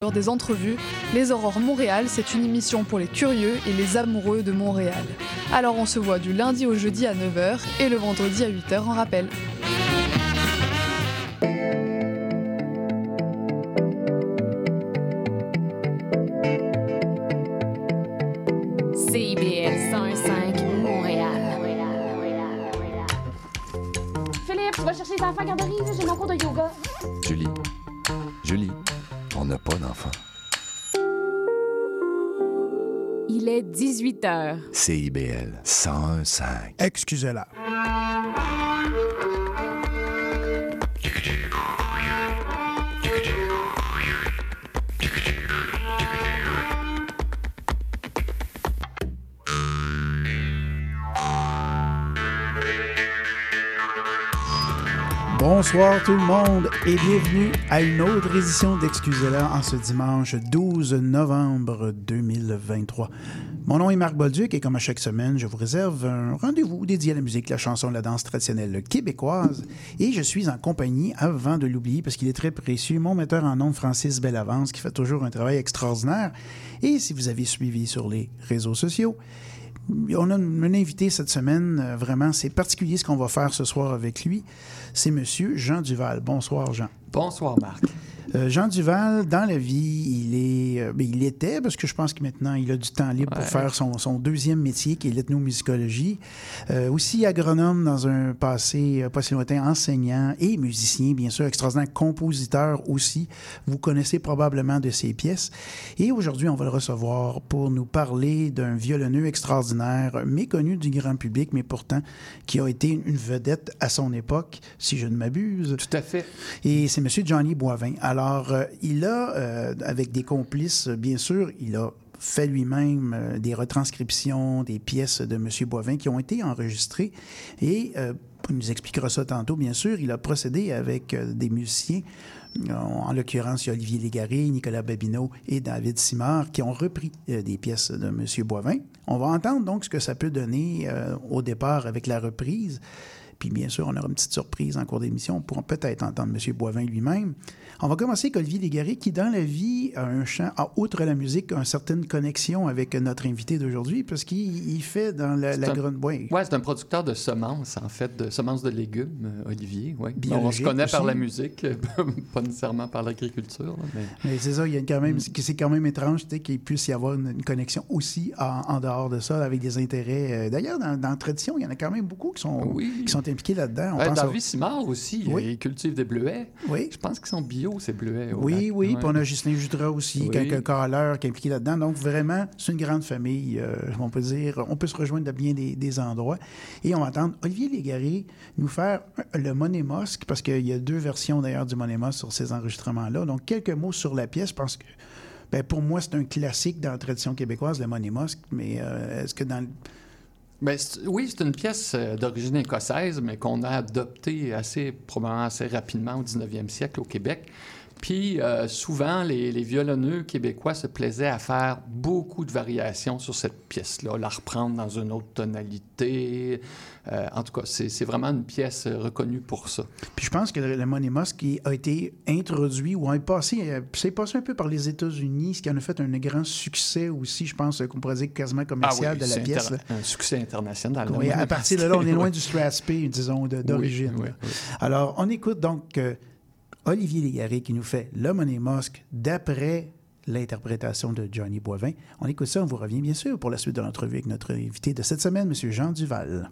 Lors des entrevues, Les Aurores Montréal, c'est une émission pour les curieux et les amoureux de Montréal. Alors on se voit du lundi au jeudi à 9h et le vendredi à 8h en rappel. Est 18 h. CIBL 101.5. Excusez-la. Bonsoir tout le monde et bienvenue à une autre édition d'Excusez-la en ce dimanche 12 novembre 2023. Mon nom est Marc Bolduc et comme à chaque semaine, je vous réserve un rendez-vous dédié à la musique, la chanson, la danse traditionnelle québécoise et je suis en compagnie, avant de l'oublier parce qu'il est très précieux, mon metteur en nom Francis Bellavance qui fait toujours un travail extraordinaire et si vous avez suivi sur les réseaux sociaux, on a un invité cette semaine, euh, vraiment, c'est particulier ce qu'on va faire ce soir avec lui. C'est Monsieur Jean Duval. Bonsoir, Jean. Bonsoir, Marc. Euh, Jean Duval, dans la vie, il est, euh, ben, il était, parce que je pense que maintenant il a du temps libre pour faire son, son deuxième métier, qui est l'ethnomusicologie. Euh, aussi agronome dans un passé euh, pas si lointain, enseignant et musicien, bien sûr, extraordinaire, compositeur aussi. Vous connaissez probablement de ses pièces. Et aujourd'hui, on va le recevoir pour nous parler d'un violonneux extraordinaire, méconnu du grand public, mais pourtant qui a été une vedette à son époque, si je ne m'abuse. Tout à fait. Et c'est M. Johnny Boivin. Alors, euh, il a, euh, avec des complices, bien sûr, il a fait lui-même euh, des retranscriptions des pièces de M. Boivin qui ont été enregistrées. Et euh, il nous expliquera ça tantôt, bien sûr. Il a procédé avec des musiciens. En l'occurrence, Olivier Légaré, Nicolas Babineau et David Simard qui ont repris des pièces de M. Boivin. On va entendre donc ce que ça peut donner au départ avec la reprise. Puis bien sûr, on aura une petite surprise en cours d'émission. On pourra peut-être entendre M. Boivin lui-même. On va commencer avec Olivier Légaré, qui, dans la vie, a un chant, a, outre la musique, une certaine connexion avec notre invité d'aujourd'hui, parce qu'il il fait dans la, la grande... Oui, Ouais, c'est un producteur de semences, en fait, de semences de légumes, euh, Olivier. Ouais. On se connaît par la musique, pas nécessairement par l'agriculture. Mais... mais c'est ça, il y a quand même, Mm. c'est quand même étrange qu'il puisse y avoir une, une connexion aussi en, en dehors de ça, avec des intérêts. euh, D'ailleurs, dans, dans la tradition, il y en a quand même beaucoup qui sont, Oui. qui sont impliqués là-dedans. On pense dans à- Simard aussi, Oui. il cultive des bleuets. Oui. Je pense qu'ils sont bio, ces bleuets. Oui, oui. Puis on a Justin Jutras aussi, quelques caleurs qui est impliqué là-dedans. Donc, vraiment, c'est une grande famille. euh, on peut dire, on peut se rejoindre à bien des, des endroits. Et on va entendre Olivier Légaré nous faire le monémosque, parce qu'il y a deux versions d'ailleurs du monémosque sur ces enregistrements-là. Donc, quelques mots sur la pièce, parce que ben, pour moi, c'est un classique dans la tradition québécoise, le monémosque. Mais euh, est-ce que dans c'est- oui, c'est une pièce euh, d'origine écossaise, mais qu'on a adoptée assez, probablement assez rapidement au 19e siècle au Québec. Puis euh, souvent, les, les violonneux québécois se plaisaient à faire beaucoup de variations sur cette pièce-là, la reprendre dans une autre tonalité. Euh, en tout cas, c'est vraiment une pièce euh, reconnue pour ça. Puis je pense que le, le monémosque qui a été introduit ou est passé, c'est passé un peu par les États-Unis, ce qui en a fait un grand succès aussi, je pense, qu'on pourrait dire quasiment commercial de la Ah c'est pièce. un succès international. Oui, à partir de là, on est loin du Strathspey, disons, d'origine. oui, là. oui. Alors, on écoute donc euh, Olivier Légaré qui nous fait Le Monémosque d'après l'interprétation de Johnny Boivin. On écoute ça, on vous revient bien sûr pour la suite de l'entrevue avec notre invité de cette semaine, M. Jean Duval.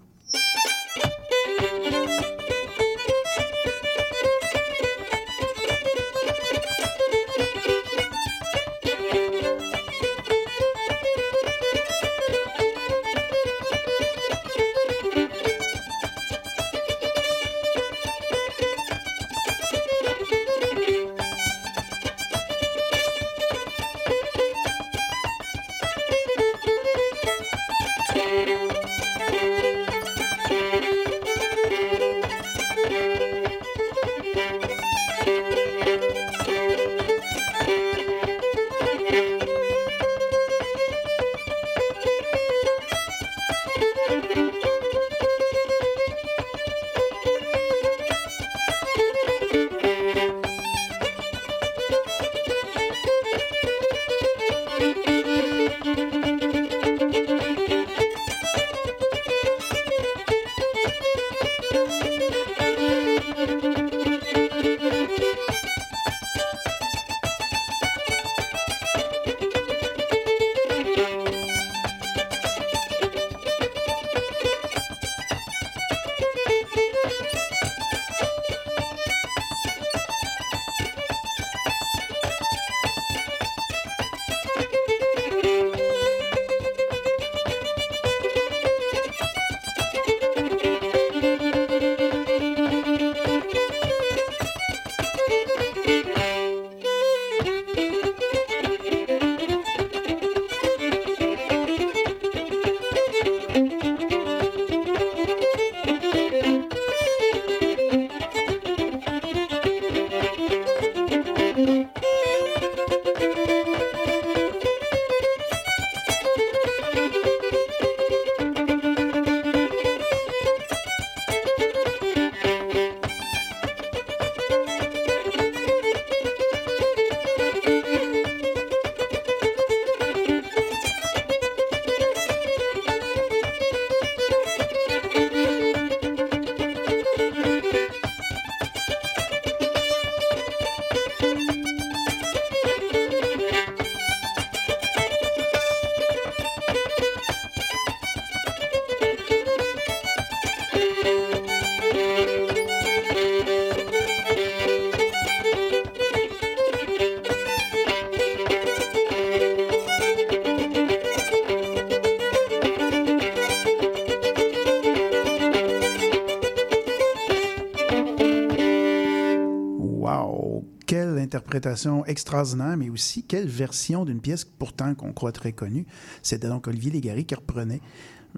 Interprétation extraordinaire, mais aussi quelle version d'une pièce pourtant qu'on croit très connue. C'était donc Olivier Légaré qui reprenait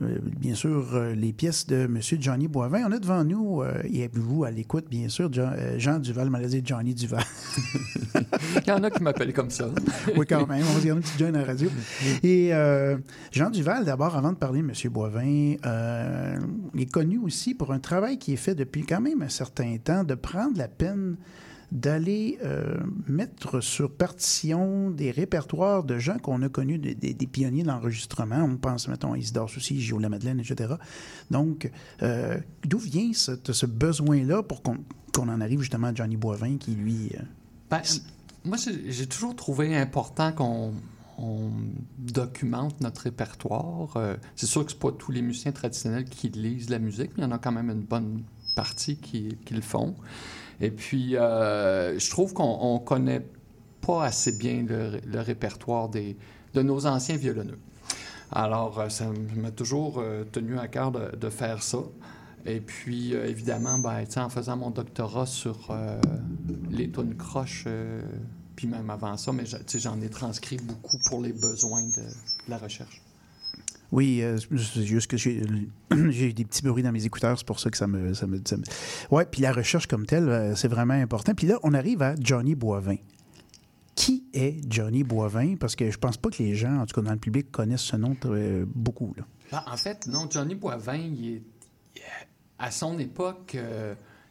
euh, bien sûr, euh, les pièces de M. Johnny Boivin. On a devant nous, euh, et vous à l'écoute, bien sûr, Jean, euh, Jean Duval, maladie Johnny Duval. Il y en a qui m'appellent comme ça. oui, quand même, on va dire un petit John à la radio. Et euh, Jean Duval, d'abord, avant de parler de M. Boivin, il est connu aussi pour un travail qui est fait depuis quand même un certain temps, de prendre la peine d'aller euh, mettre sur partition des répertoires de gens qu'on a connus, des, des- des pionniers de l'enregistrement. On pense, mettons, à Isidore Soucy, Gilles Lamadeleine, etc. Donc, euh, d'où vient ce, ce besoin-là pour qu'on en arrive justement à Johnny Boivin qui, lui... euh, Ben, moi, j'ai toujours trouvé important qu'on on documente notre répertoire. C'est sûr que c'est pas tous les musiciens traditionnels qui lisent la musique, mais il y en a quand même une bonne partie qui le font. Et puis, euh, je trouve qu'on on connaît pas assez bien le, le répertoire des, de nos anciens violonneux. Alors, euh, ça m'a toujours euh, tenu à cœur de, faire ça. Et puis, évidemment, ben, en faisant mon doctorat sur les tunes croches, euh, puis même avant ça, mais j'en ai transcrit beaucoup pour les besoins de la recherche. Oui, euh, c'est juste que j'ai des petits bruits dans mes écouteurs, c'est pour ça que ça me... Ouais, puis la recherche comme telle, euh, c'est vraiment important. Puis là, on arrive à Johnny Boivin. Qui est Johnny Boivin? Parce que je pense pas que les gens, en tout cas dans le public, connaissent ce nom euh, beaucoup. Ben, en fait, non, Johnny Boivin, il est, à son époque,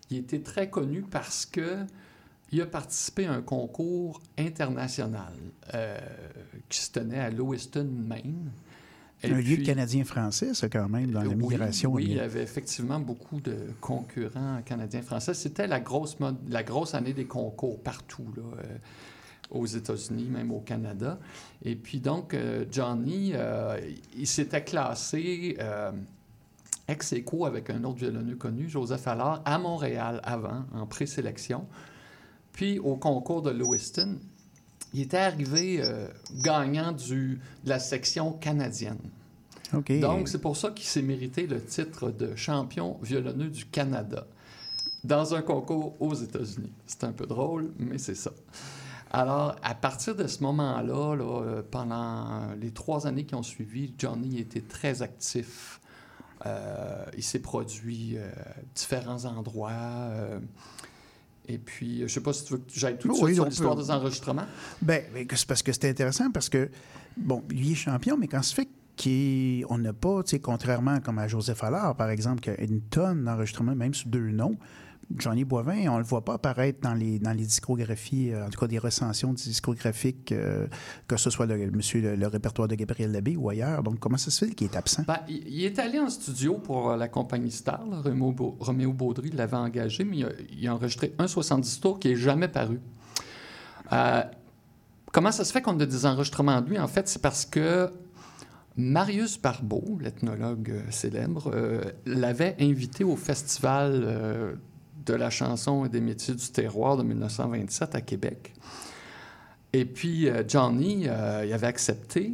il était très connu parce que il a participé à un concours international qui se tenait à Lewiston, Maine. Et un lieu de Canadien-Français, ça, quand même, dans la migration. Oui, il y avait effectivement beaucoup de concurrents canadiens-français. C'était la grosse, mode- la grosse année des concours partout, là, euh, aux États-Unis, même au Canada. Et puis donc, euh, Johnny, euh, il s'était classé ex aequo avec un autre violonneux connu, Joseph Allard, à Montréal avant, en présélection. Puis au concours de Lewiston, il était arrivé euh, gagnant du, de la section canadienne. Donc, c'est pour ça qu'il s'est mérité le titre de champion violonneux du Canada dans un concours aux États-Unis. C'est un peu drôle, mais c'est ça. Alors, à partir de ce moment-là, là, euh, pendant les trois années qui ont suivi, Johnny était très actif. Euh, il s'est produit euh, à différents endroits. euh, et puis, je ne sais pas si tu veux que j'aille tout de Oui, suite sur on peut. l'histoire des enregistrements. Que c'est parce que c'est intéressant parce que, bon, lui est champion, mais quand se fait qu'on n'a pas, tu sais, contrairement comme à Joseph Allard, par exemple, qui a une tonne d'enregistrements, même sous deux noms, Johnny Boivin, on ne le voit pas apparaître dans les, dans les discographies, euh, en tout cas des recensions discographiques, euh, que ce soit le, monsieur, le, répertoire de Gabriel Labbé ou ailleurs. Donc, comment ça se fait qu'il est absent? Ben, il, est allé en studio pour euh, la compagnie Star. Roméo, Bau- Roméo Baudry l'avait engagé, mais il a, enregistré un 70 tours qui n'est jamais paru. Comment ça se fait qu'on a des enregistrements de lui? En fait, c'est parce que Marius Barbeau, l'ethnologue euh, célèbre, euh, l'avait invité au festival euh, de la chanson et des métiers du terroir de 1927 à Québec. Et puis, Johnny, il avait accepté.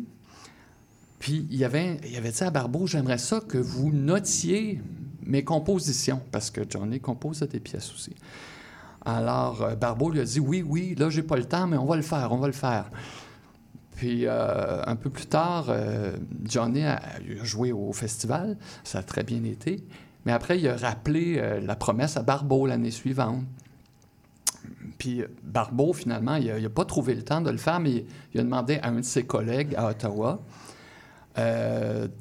Puis il avait, avait dit à Barbeau, j'aimerais ça que vous notiez mes compositions, parce que Johnny composait des pièces aussi. Alors Barbeau lui a dit, oui, oui, là j'ai pas le temps, mais on va le faire, on va le faire. Puis euh, un peu plus tard, euh, Johnny a, joué au festival, ça a très bien été. Mais après, il a rappelé euh, la promesse à Barbeau l'année suivante. Puis Barbeau, finalement, il n'a pas trouvé le temps de le faire, mais il a demandé à un de ses collègues à Ottawa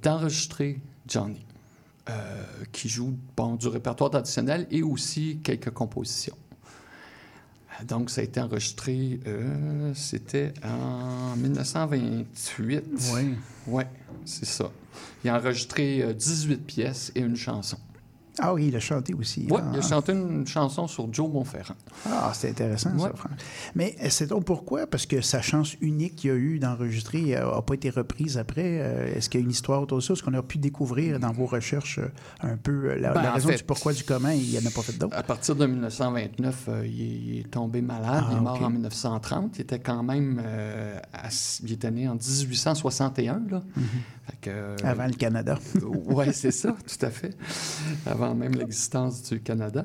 d'enregistrer Johnny, qui joue du répertoire traditionnel et aussi quelques compositions. Euh, Donc, ça a été enregistré, euh, c'était en 1928. Oui. Oui, c'est ça. Il a enregistré euh, 18 pièces et une chanson. Ah oui, il a chanté aussi. Oui, Ah. il a chanté une chanson sur Joe Monferrand. Ah, c'est intéressant, ça. Franck. Mais euh, c'est donc pourquoi? Parce que sa chance unique qu'il y a eu d'enregistrer n'a pas été reprise après. Euh, Est-ce qu'il y a une histoire autour de ça? Est-ce qu'on a pu découvrir dans vos recherches euh, un peu euh, la, Ben, la raison fait- du pourquoi, du comment, il n'y en a pas fait d'autres? À partir de 1929, euh, il, est, tombé malade. Ah, il est mort ok. en 1930. Il était quand même. euh, à- il était né en 1861. Là. Fait que, euh, Avant le Canada. oui, c'est ça, tout à fait. Avant avant même l'existence du Canada.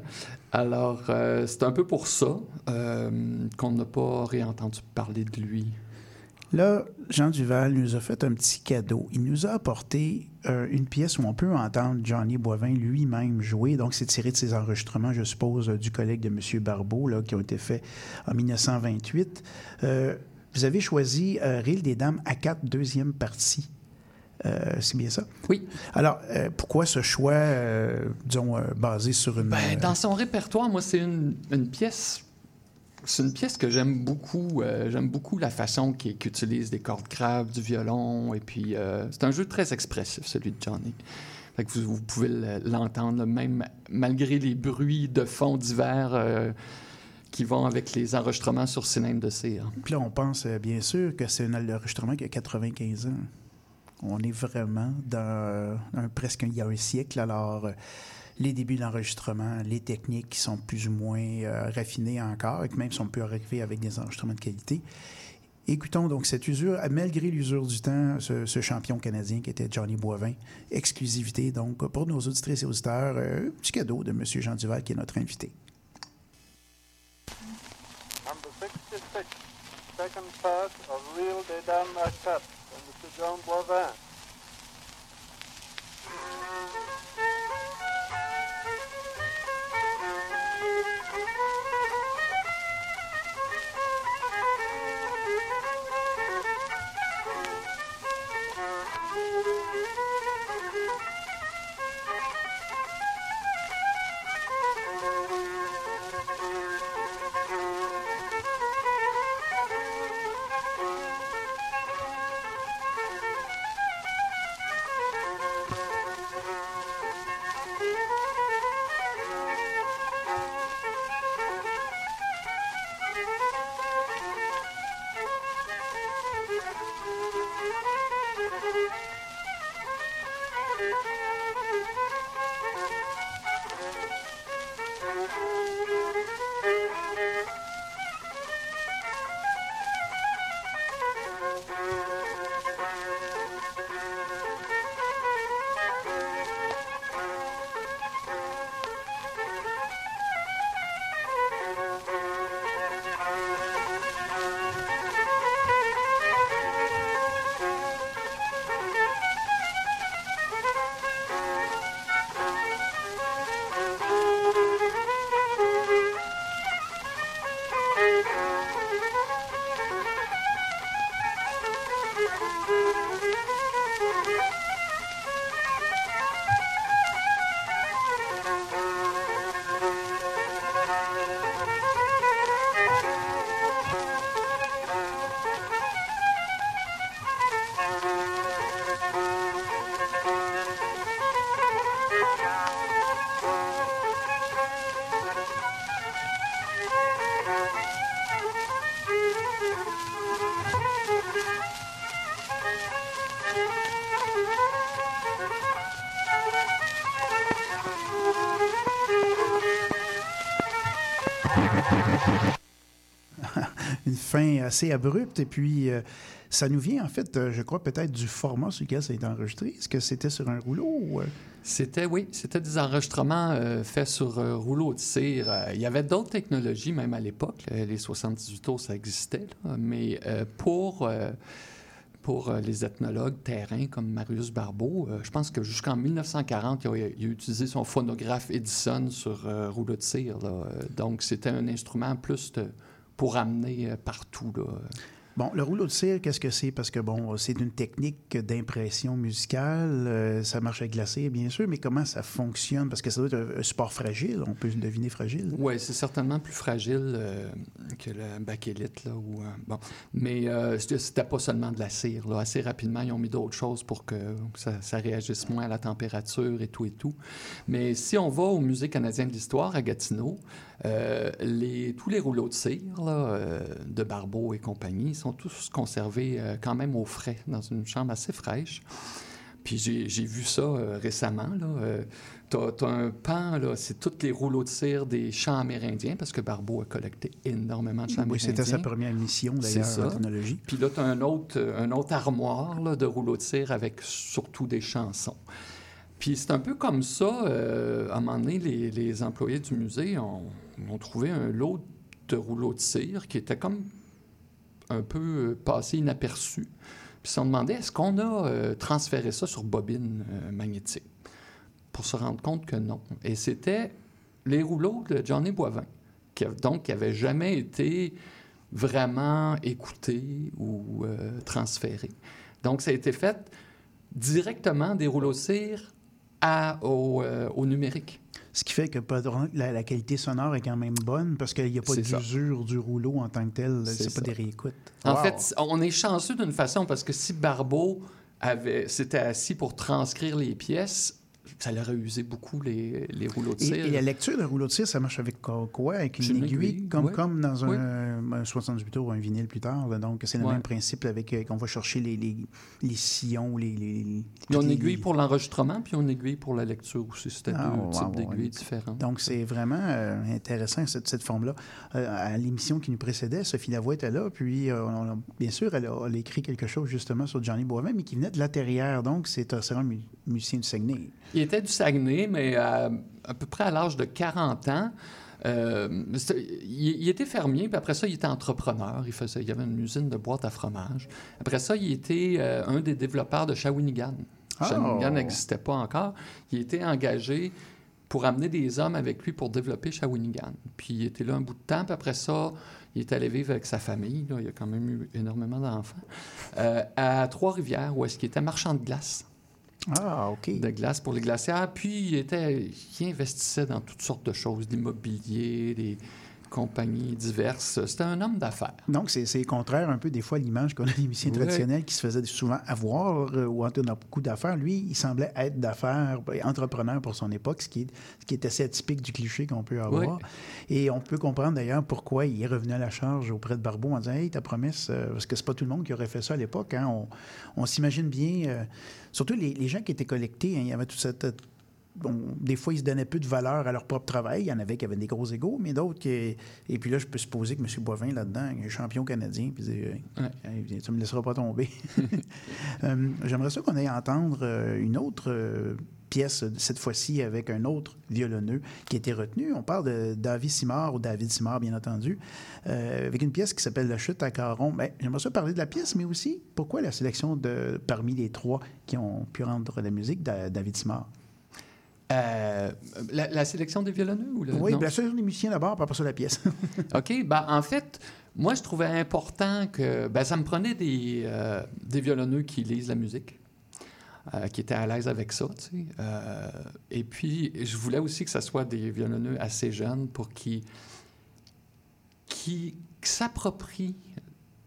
Alors, euh, c'est un peu pour ça euh, qu'on n'a pas réentendu parler de lui. Là, Jean Duval nous a fait un petit cadeau. Il nous a apporté euh, une pièce où on peut entendre Johnny Boivin lui-même jouer. Donc, c'est tiré de ses enregistrements, je suppose, du collègue de M. Barbeau, là, qui ont été faits en 1928. Euh, vous avez choisi Rille des Dames à 4, deuxième partie. Euh, c'est bien ça? Oui. Alors, euh, pourquoi ce choix, euh, disons, basé sur une... Ben, dans son répertoire, moi, c'est une, une pièce. C'est une pièce que j'aime beaucoup. J'aime beaucoup la façon qu'il utilise des cordes graves, du violon, et puis c'est un jeu très expressif, celui de Johnny. Fait que vous, vous pouvez le- l'entendre, même malgré les bruits de fond divers qui vont avec les enregistrements sur cylindre de cire. Puis là, on pense bien sûr que c'est un enregistrement qui a 95 ans. On est vraiment dans presque il y a un siècle. Alors, euh, les débuts de l'enregistrement, les techniques qui sont plus ou moins euh, raffinées encore, et que même si on peut arriver avec des enregistrements de qualité. Écoutons donc cette usure, malgré l'usure du temps, ce, champion canadien qui était Johnny Boivin, exclusivité donc pour nos auditrices et auditeurs, euh, petit cadeau de M. Jean Duval qui est notre invité. Number 66, second part of Real à quatre, de M. John Boivin. Une fin assez abrupte. Et puis, euh, ça nous vient, en fait, euh, je crois, peut-être du format sur lequel ça a été enregistré. Est-ce que c'était sur un rouleau? ou, euh? C'était, oui, c'était des enregistrements faits sur rouleau de cire. Il y avait d'autres technologies, même à l'époque. les 78 tours, ça existait. mais pour, pour les ethnologues terrains comme Marius Barbeau, je pense que jusqu'en 1940, il a, il a utilisé son phonographe Edison sur rouleau de cire. Donc, c'était un instrument plus de- pour amener euh, partout. Là. Bon, le rouleau de cire, qu'est-ce que c'est? Parce que, bon, c'est une technique d'impression musicale. euh, ça marche avec la cire, bien sûr, mais comment ça fonctionne? Parce que ça doit être un, support fragile. On peut le deviner fragile. Oui, c'est certainement plus fragile euh, que le bakélite. Là, euh, bon. Mais c'était pas seulement de la cire. Là. Assez rapidement, ils ont mis d'autres choses pour que, que ça, ça réagisse moins à la température et tout et tout. Mais si on va au Musée canadien de l'histoire à Gatineau, euh, les, tous les rouleaux de cire là, euh, de Barbeau et compagnie sont tous conservés euh, quand même au frais, dans une chambre assez fraîche. Puis j'ai vu ça récemment. T'as t'as un pan, c'est tous les rouleaux de cire des champs amérindiens, parce que Barbeau a collecté énormément de champs Oui, c'était sa première mission, d'ailleurs, en ethnologie. Puis là, tu as un autre, un autre armoire là, de rouleaux de cire avec surtout des chansons. Puis c'est un peu comme ça, à un moment donné, les, les employés du musée ont, ont trouvé un lot de rouleaux de cire qui était comme un peu euh, passé inaperçu. Puis ils se sont est-ce qu'on a euh, transféré ça sur bobine euh, magnétique? Pour se rendre compte que non. Et c'était les rouleaux de Johnny Boivin, qui, donc n'avaient jamais été vraiment écoutés ou transférés. Donc ça a été fait directement des rouleaux de cire à- au numérique. Ce qui fait que la, la qualité sonore est quand même bonne parce qu'il n'y a pas d'usure du rouleau en tant que tel. C'est pas ça. des réécoutes. En Wow. fait, on est chanceux d'une façon parce que si Barbeau avait, s'était assis pour transcrire les pièces, ça l'aurait usé beaucoup les, les rouleaux de cire. et la lecture de rouleau de cire, ça marche avec quoi? Avec une une aiguille, aiguille, comme, comme dans un, Oui. un 78 tours ou un vinyle plus tard. là. Donc, c'est le même principe avec euh, qu'on va chercher les, les, les sillons, les... les, les- Ils ont une aiguille pour l'enregistrement, puis une aiguille pour la lecture aussi. C'était Ah, deux wow, types wow, d'aiguilles différents. Donc, c'est vraiment euh, intéressant, cette, cette forme-là. Euh, à l'émission qui nous précédait, Sophie Lavoie était là, puis, on a- bien sûr, elle a, elle a écrit quelque chose justement sur Johnny Boivin, mais qui venait de la Terrière. Donc, c'est un, musicien du Saguenay. Il était du Saguenay, mais à, à peu près à l'âge de 40 ans. euh, il, il était fermier, puis après ça, il était entrepreneur. Il, faisait, il y avait une usine de boîtes à fromage. Après ça, il était euh, un des développeurs de Shawinigan. Oh! Shawinigan n'existait pas encore. Il était engagé pour amener des hommes avec lui pour développer Shawinigan. Puis il était là un bout de temps, puis après ça, il est allé vivre avec sa famille. là. il a quand même eu énormément d'enfants. euh, à Trois-Rivières, où est-ce qu'il était marchand de glace Ah, OK. de glace pour les glacières. Puis, il, était, il investissait dans toutes sortes de choses, l'immobilier, des compagnies diverses. C'était un homme d'affaires. Donc, c'est contraire un peu des fois à l'image qu'on a des musiciens Ouais. traditionnels qui se faisaient souvent avoir euh, ou en tout cas, dans beaucoup d'affaires. Lui, il semblait être d'affaires, ben, entrepreneur pour son époque, ce qui est, ce qui est assez atypique du cliché qu'on peut avoir. Et on peut comprendre d'ailleurs pourquoi il est revenu à la charge auprès de Barbeau en disant Hey, ta promesse, euh, parce que c'est pas tout le monde qui aurait fait ça à l'époque. hein. On, on s'imagine bien, euh, surtout les, les gens qui étaient collectés, hein, il y avait toute cette. Des fois, ils se donnaient peu de valeur à leur propre travail. Il y en avait qui avaient des gros égaux, mais d'autres qui. Et puis là, je peux supposer que M. Boivin, là-dedans, est champion canadien, puis dit, Ouais. Tu me laisseras pas tomber. Euh, J'aimerais ça qu'on aille entendre euh, une autre euh, pièce, cette fois-ci avec un autre violonneux qui a été retenu. On parle de David Simard ou David Simard, bien entendu, euh, avec une pièce qui s'appelle La chute à Caron. Ben, J'aimerais ça parler de la pièce, mais aussi pourquoi la sélection de parmi les trois qui ont pu rendre la musique, da- David Simard? Euh, la, la sélection des violonneux ou le. oui, non? bien sûr, les musiciens d'abord, puis après ça, la pièce. OK. Ben, en fait, moi, je trouvais important que. Ben, ça me prenait des, euh, des violonneux qui lisent la musique. euh, qui étaient à l'aise avec ça, tu sais. Euh, et puis, je voulais aussi que ce soit des violonneux assez jeunes pour qu'ils qui s'approprient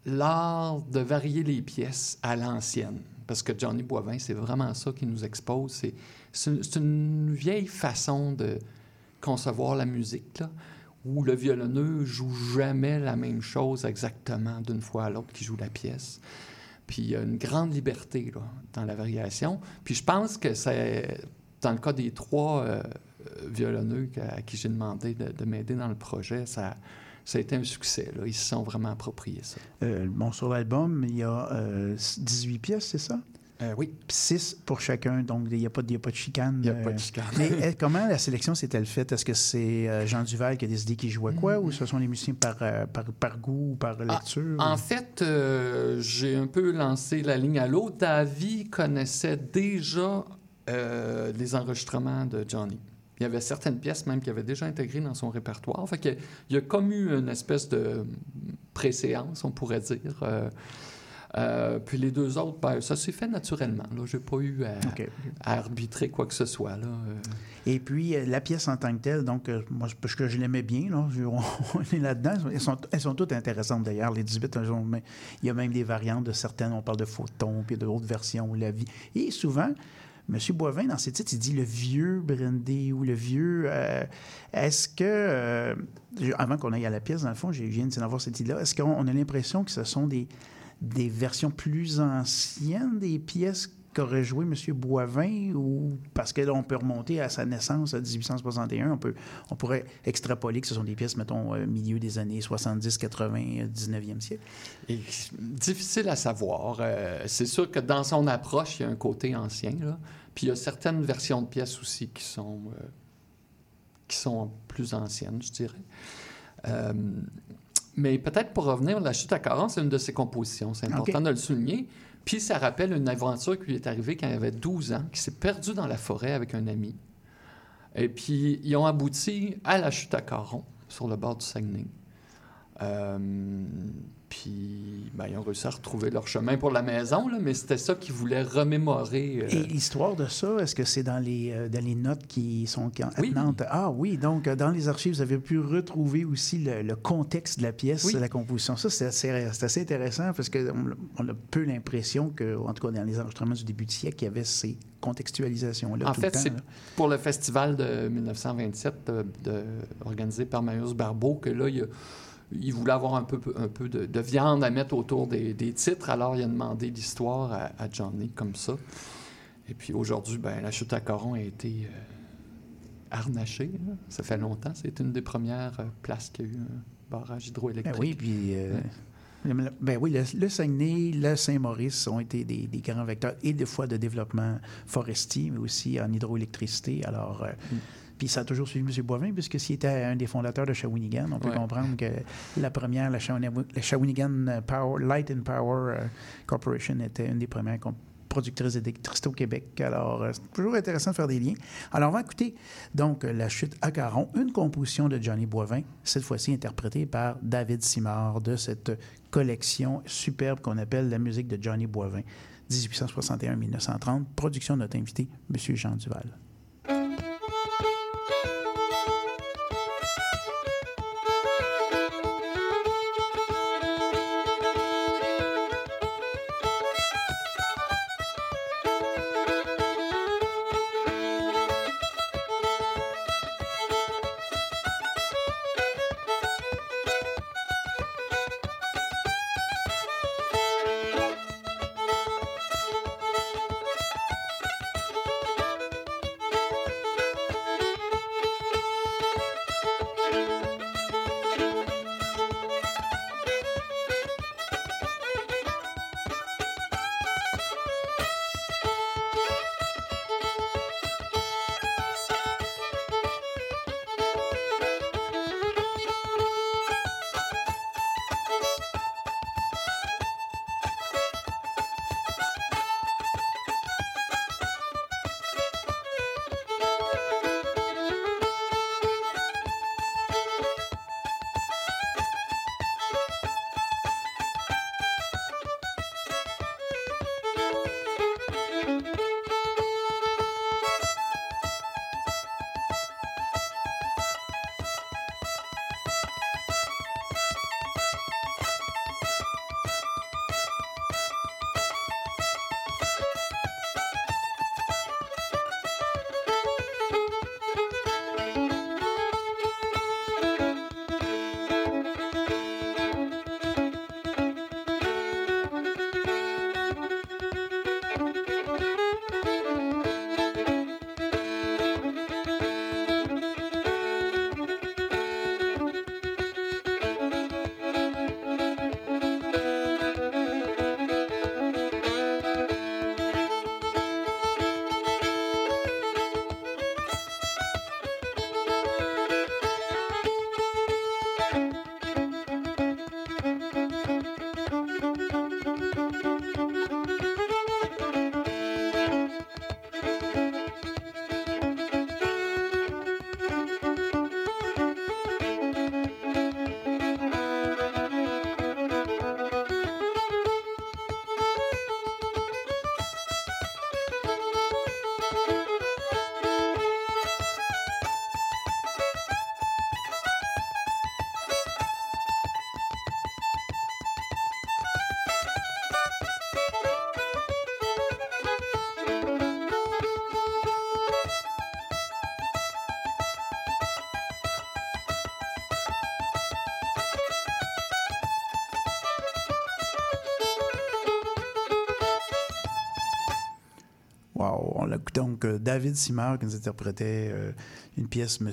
l'art de varier les pièces à l'ancienne. Parce que Johnny Boivin, c'est vraiment ça qui nous expose. C'est, une, vieille façon de concevoir la musique, là, où le violonneux joue jamais la même chose exactement d'une fois à l'autre qu'il joue la pièce. Puis il y a une grande liberté là, dans la variation. Puis je pense que c'est, dans le cas des trois euh, violonneux à qui j'ai demandé de, de m'aider dans le projet, ça, ça a été un succès. Là. Ils se sont vraiment appropriés ça. Euh, bon, sur l'album, il y a euh, 18 pièces, c'est ça? Euh, oui, Puis 6 pour chacun, donc il n'y a, pas de- y a pas de chicane. il n'y a euh, pas de chicane. Mais comment la sélection s'est-elle faite? Est-ce que c'est Jean Duval qui a décidé qui jouait quoi ou ce sont les musiciens par, par, par goût ou par lecture? En fait, j'ai un peu lancé la ligne à l'eau. David connaissait déjà les enregistrements de Johnny. Il y avait certaines pièces même qu'il avait déjà intégrées dans son répertoire. Fait que, il y a comme eu une espèce de préséance, on pourrait dire. Euh, euh, puis les deux autres, ben, ça s'est fait naturellement. Je n'ai pas eu à, arbitrer quoi que ce soit. Là. Euh, Et puis, la pièce en tant que telle, donc, moi, parce que je l'aimais bien, là, on est là-dedans. Elles sont, elles sont toutes intéressantes, d'ailleurs, les 18. elles ont- mais il y a même des variantes de certaines. On parle de photons, puis d'autres versions, la vie. Et souvent, M. Boivin, dans ses titres, il dit le vieux Brandy ou le vieux. euh, est-ce que. euh, avant qu'on aille à la pièce, dans le fond, je viens d'avoir cette idée-là. Est-ce qu'on on a l'impression que ce sont des, versions plus anciennes des pièces qu'aurait joué M. Boivin ou parce que là, on peut remonter à sa naissance à 1861, on, peut, on pourrait extrapoler que ce sont des pièces, mettons, euh, milieu des années 70, 80, euh, 19e siècle? Et difficile à savoir. C'est sûr que dans son approche, il y a un côté ancien, là, Puis il y a certaines versions de pièces aussi qui sont, euh, qui sont plus anciennes, je dirais. Euh, mais peut-être pour revenir, La chute à Caron, c'est une de ses compositions. C'est important de le souligner. Puis ça rappelle une aventure qui lui est arrivée quand il avait 12 ans, qui s'est perdu dans la forêt avec un ami. Et puis, ils ont abouti à la chute à Caron, sur le bord du Saguenay. Euh, puis, ben, ils ont réussi à retrouver leur chemin pour la maison, là, mais c'était ça qu'ils voulaient remémorer. euh, Et l'histoire de ça, est-ce que c'est dans les, euh, dans les notes qui sont Oui. attenantes? Ah oui, donc euh, dans les archives, vous avez pu retrouver aussi le, le contexte de la pièce, Oui. de la composition. Ça, c'est assez, intéressant parce qu'on on a peu l'impression que, en tout cas dans les enregistrements du début du siècle, il y avait ces contextualisations-là En tout fait, le temps. c'est pour le festival de 1927 de- de- organisé par Marius Barbeau que là, il, a- il voulait avoir un peu, un peu de, de viande à mettre autour des, des titres. Alors, il a demandé l'histoire à, à Johnny comme ça. Et puis aujourd'hui, ben, la chute à Coron a été euh, harnachée. là. Ça fait longtemps. C'est une des premières euh, places qu'il y a eu un barrage Ben hydroélectrique. oui, puis... euh, le- Ben oui, le, le Saguenay, le Saint-Maurice ont été des, des grands vecteurs et des fois de développement forestier, mais aussi en hydroélectricité. Alors, euh, Mm. Puis ça a toujours suivi M. Boivin, puisque s'il était un des fondateurs de Shawinigan, on peut Ouais. comprendre que la première, la, Shawinigan, la Shawinigan Power, Light and Power euh, Corporation, était une des premières productrices d'électricité au Québec. Alors, euh, c'est toujours intéressant de faire des liens. Alors, on va écouter donc euh, La chute à Caron, une composition de Johnny Boivin, cette fois-ci interprétée par David Simard de cette collection superbe qu'on appelle la musique de Johnny Boivin, 1861-1930, production de notre invité, M. Jean Duval. ん? Wow! On donc euh, David Simard qui nous interprétait euh, une pièce, M.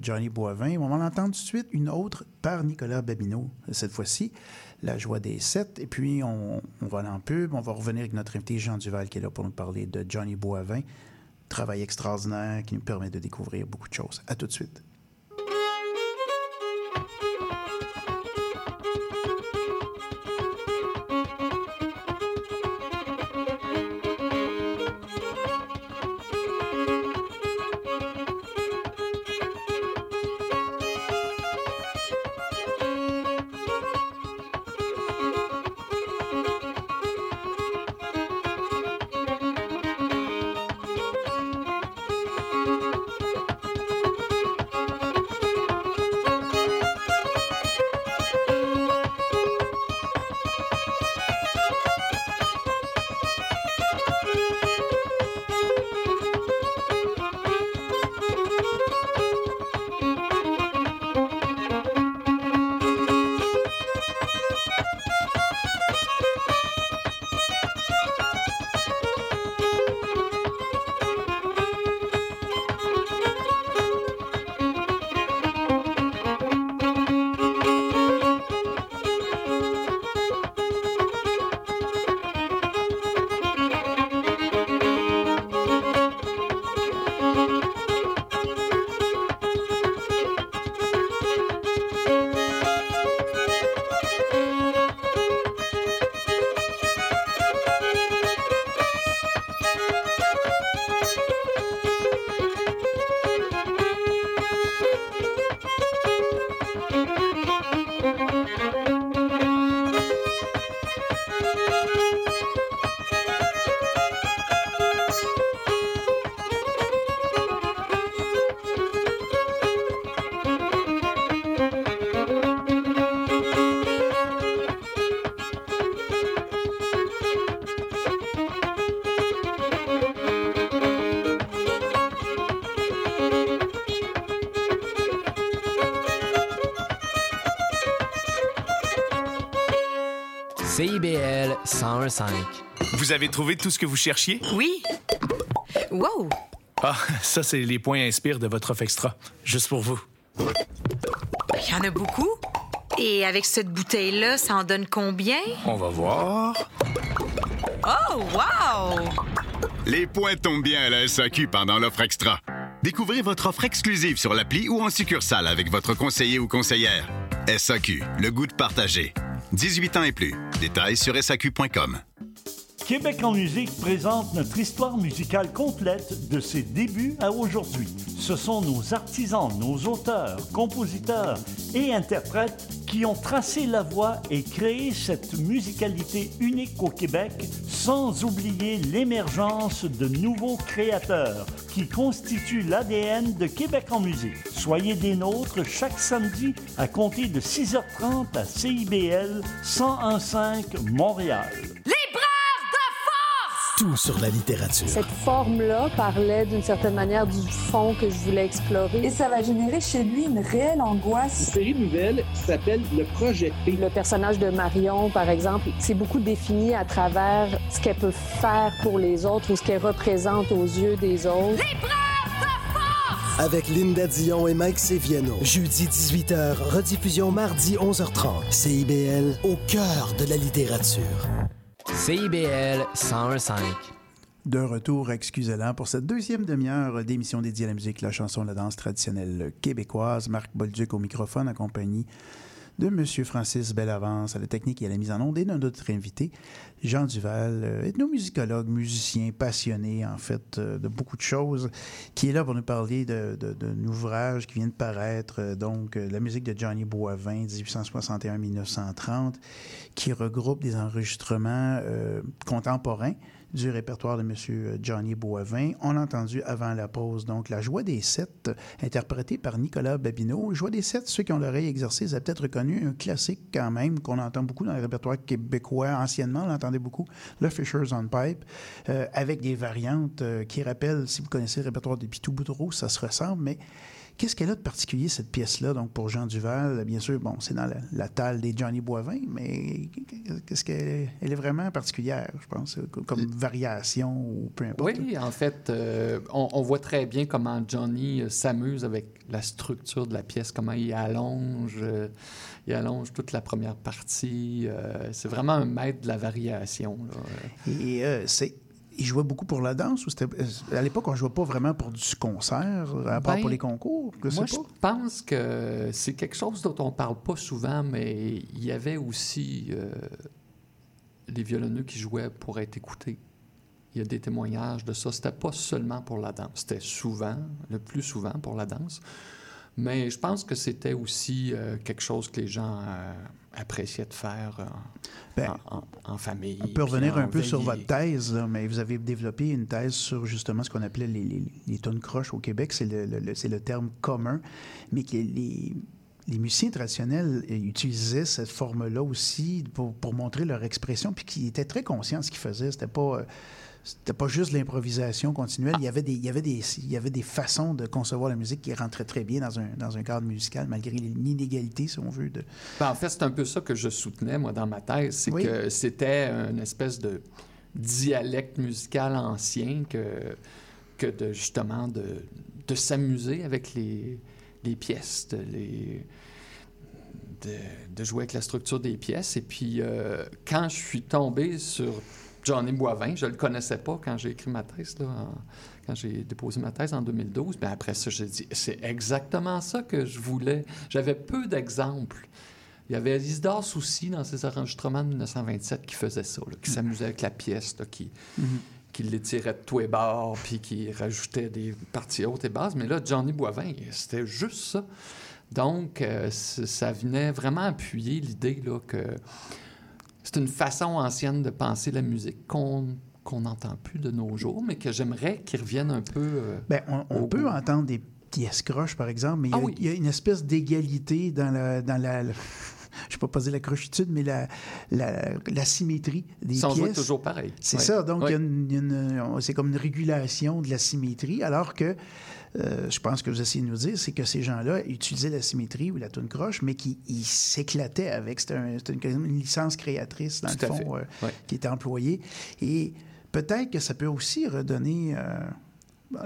Johnny Boivin. On va en entendre tout de suite une autre par Nicolas Babineau, cette fois-ci, La joie des sept. Et puis, on, on va aller en pub. On va revenir avec notre invité Jean Duval qui est là pour nous parler de Johnny Boivin. travail extraordinaire qui nous permet de découvrir beaucoup de choses. À tout de suite. CIBL 101.5. Vous avez trouvé tout ce que vous cherchiez? Oui. Wow! Ah, ça, c'est les points inspire de votre offre extra. Juste pour vous. Il y en a beaucoup. Et avec cette bouteille-là, ça en donne combien? On va voir. Oh, wow! Les points tombent bien à la SAQ pendant l'offre extra. Découvrez votre offre exclusive sur l'appli ou en succursale avec votre conseiller ou conseillère. SAQ, le goût de partager. 18 ans et plus. Détails sur SAQ.com. Québec en musique présente notre histoire musicale complète de ses débuts à aujourd'hui. Ce sont nos artisans, nos auteurs, compositeurs et interprètes qui ont tracé la voie et créé cette musicalité unique au Québec, sans oublier l'émergence de nouveaux créateurs qui constituent l'ADN de Québec en musique. Soyez des nôtres chaque samedi à compter de 6h30 à CIBL 1015 Montréal. Tout sur la littérature. Cette forme-là parlait d'une certaine manière du fond que je voulais explorer. Et ça va générer chez lui une réelle angoisse. Une série nouvelle qui s'appelle Le Projet P. Le personnage de Marion, par exemple, c'est beaucoup défini à travers ce qu'elle peut faire pour les autres ou ce qu'elle représente aux yeux des autres. Avec Linda Dion et Mike Seviano. Jeudi 18h, rediffusion mardi 11h30. CIBL, au cœur de la littérature. CIBL 101.5. De retour, excusez-la, pour cette deuxième demi-heure d'émission dédiée à la musique, la chanson, la danse traditionnelle québécoise. Marc Bolduc au microphone, en compagnie de M. Francis Bellavance à la technique et à la mise en onde, et de notre invité, Jean Duval, euh, ethnomusicologue, musicien, passionné, en fait, euh, de beaucoup de choses, qui est là pour nous parler d'un de, ouvrage qui vient de paraître, euh, donc, la musique de Johnny Boivin, 1861-1930, qui regroupe des enregistrements contemporains du répertoire de M. Johnny Boivin. On a entendu avant la pause, donc, La Joie des Sept, interprétée par Nicolas Babineau. Joie des Sept, ceux qui ont l'oreille exercée, vous peut-être reconnu un classique quand même qu'on entend beaucoup dans le répertoire québécois. Anciennement, on l'entendait beaucoup, le Fisher's on Pipe, euh, avec des variantes euh, qui rappellent, si vous connaissez le répertoire des Pitou Boudreau, ça se ressemble, mais Qu'est-ce qu'elle a de particulier, cette pièce-là, donc pour Jean Duval? Bien sûr, bon, c'est dans la, la talle des Johnny Boivin, mais qu'est-ce qu'elle elle est vraiment particulière, je pense, comme variation ou peu importe. Oui, en fait, euh, on, on, voit très bien comment Johnny euh, s'amuse avec la structure de la pièce, comment il allonge, euh, il allonge toute la première partie. c'est vraiment un maître de la variation. Là. Et c'est il jouait beaucoup pour la danse ou c'était à l'époque on jouait pas vraiment pour du concert à part Ben, pour les concours je sais Moi, pas. je pense que c'est quelque chose dont on parle pas souvent, mais il y avait aussi euh, les violonneux qui jouaient pour être écoutés. Il y a des témoignages de ça. C'était pas seulement pour la danse. C'était souvent, le plus souvent pour la danse. Mais je pense que c'était aussi euh, quelque chose que les gens euh, appréciaient de faire euh, Ben, en, en- en famille. On peut revenir un peu sur votre thèse, mais vous avez développé une thèse sur justement ce qu'on appelait les, les, les tonnes croches au Québec. C'est le, le- le- c'est le terme commun, mais que les, les musiciens traditionnels utilisaient cette forme-là aussi pour, pour montrer leur expression, puis qu'ils étaient très conscients de ce qu'ils faisaient. C'était pas... c'était pas juste l'improvisation continuelle. Il, y avait des, il, y avait des, il y avait des façons de concevoir la musique qui rentraient très bien dans un, dans un cadre musical, malgré l'inégalité, si on veut, de, Ben, en fait, c'est un peu ça que je soutenais, moi, dans ma thèse. C'est Oui. que c'était une espèce de dialecte musical ancien que, que de, justement, de, de s'amuser avec les, les pièces, de, les, de, de jouer avec la structure des pièces. Et puis, euh, quand je suis tombé sur Johnny Boivin, je le connaissais pas quand j'ai écrit ma thèse, là, en- quand j'ai déposé ma thèse en 2012. Mais après ça, j'ai dit, c'est exactement ça que je voulais. J'avais peu d'exemples. Il y avait Isidore Soucy dans ses enregistrements de 1927 qui faisait ça, là, qui s'amusait avec la pièce, là, qui, qui l'étirait de tous les bords, puis qui rajoutait des parties hautes et basses. Mais là, Johnny Boivin, c'était juste ça. Donc, euh, ça venait vraiment appuyer l'idée là, que c'est une façon ancienne de penser la musique qu'on qu'on n'entend plus de nos jours, mais que j'aimerais qu'il revienne un peu. euh, Ben, on, peut goût. entendre des pièces croches, par exemple, mais il y a, Ah oui. il y a une espèce d'égalité dans la. Dans la je ne vais pas dire la crochitude, mais la, la, la symétrie des joué pièces. toujours pareil. C'est ça. Donc, c'est comme une régulation de la symétrie, alors que euh, je pense que vous essayez de nous dire, c'est que ces gens-là utilisaient la symétrie ou la tune croche, mais qui s'éclataient avec. C'était un- c'était une, licence créatrice, dans Tout le fond, euh, Ouais. qui était employée. Et peut-être que ça peut aussi redonner euh,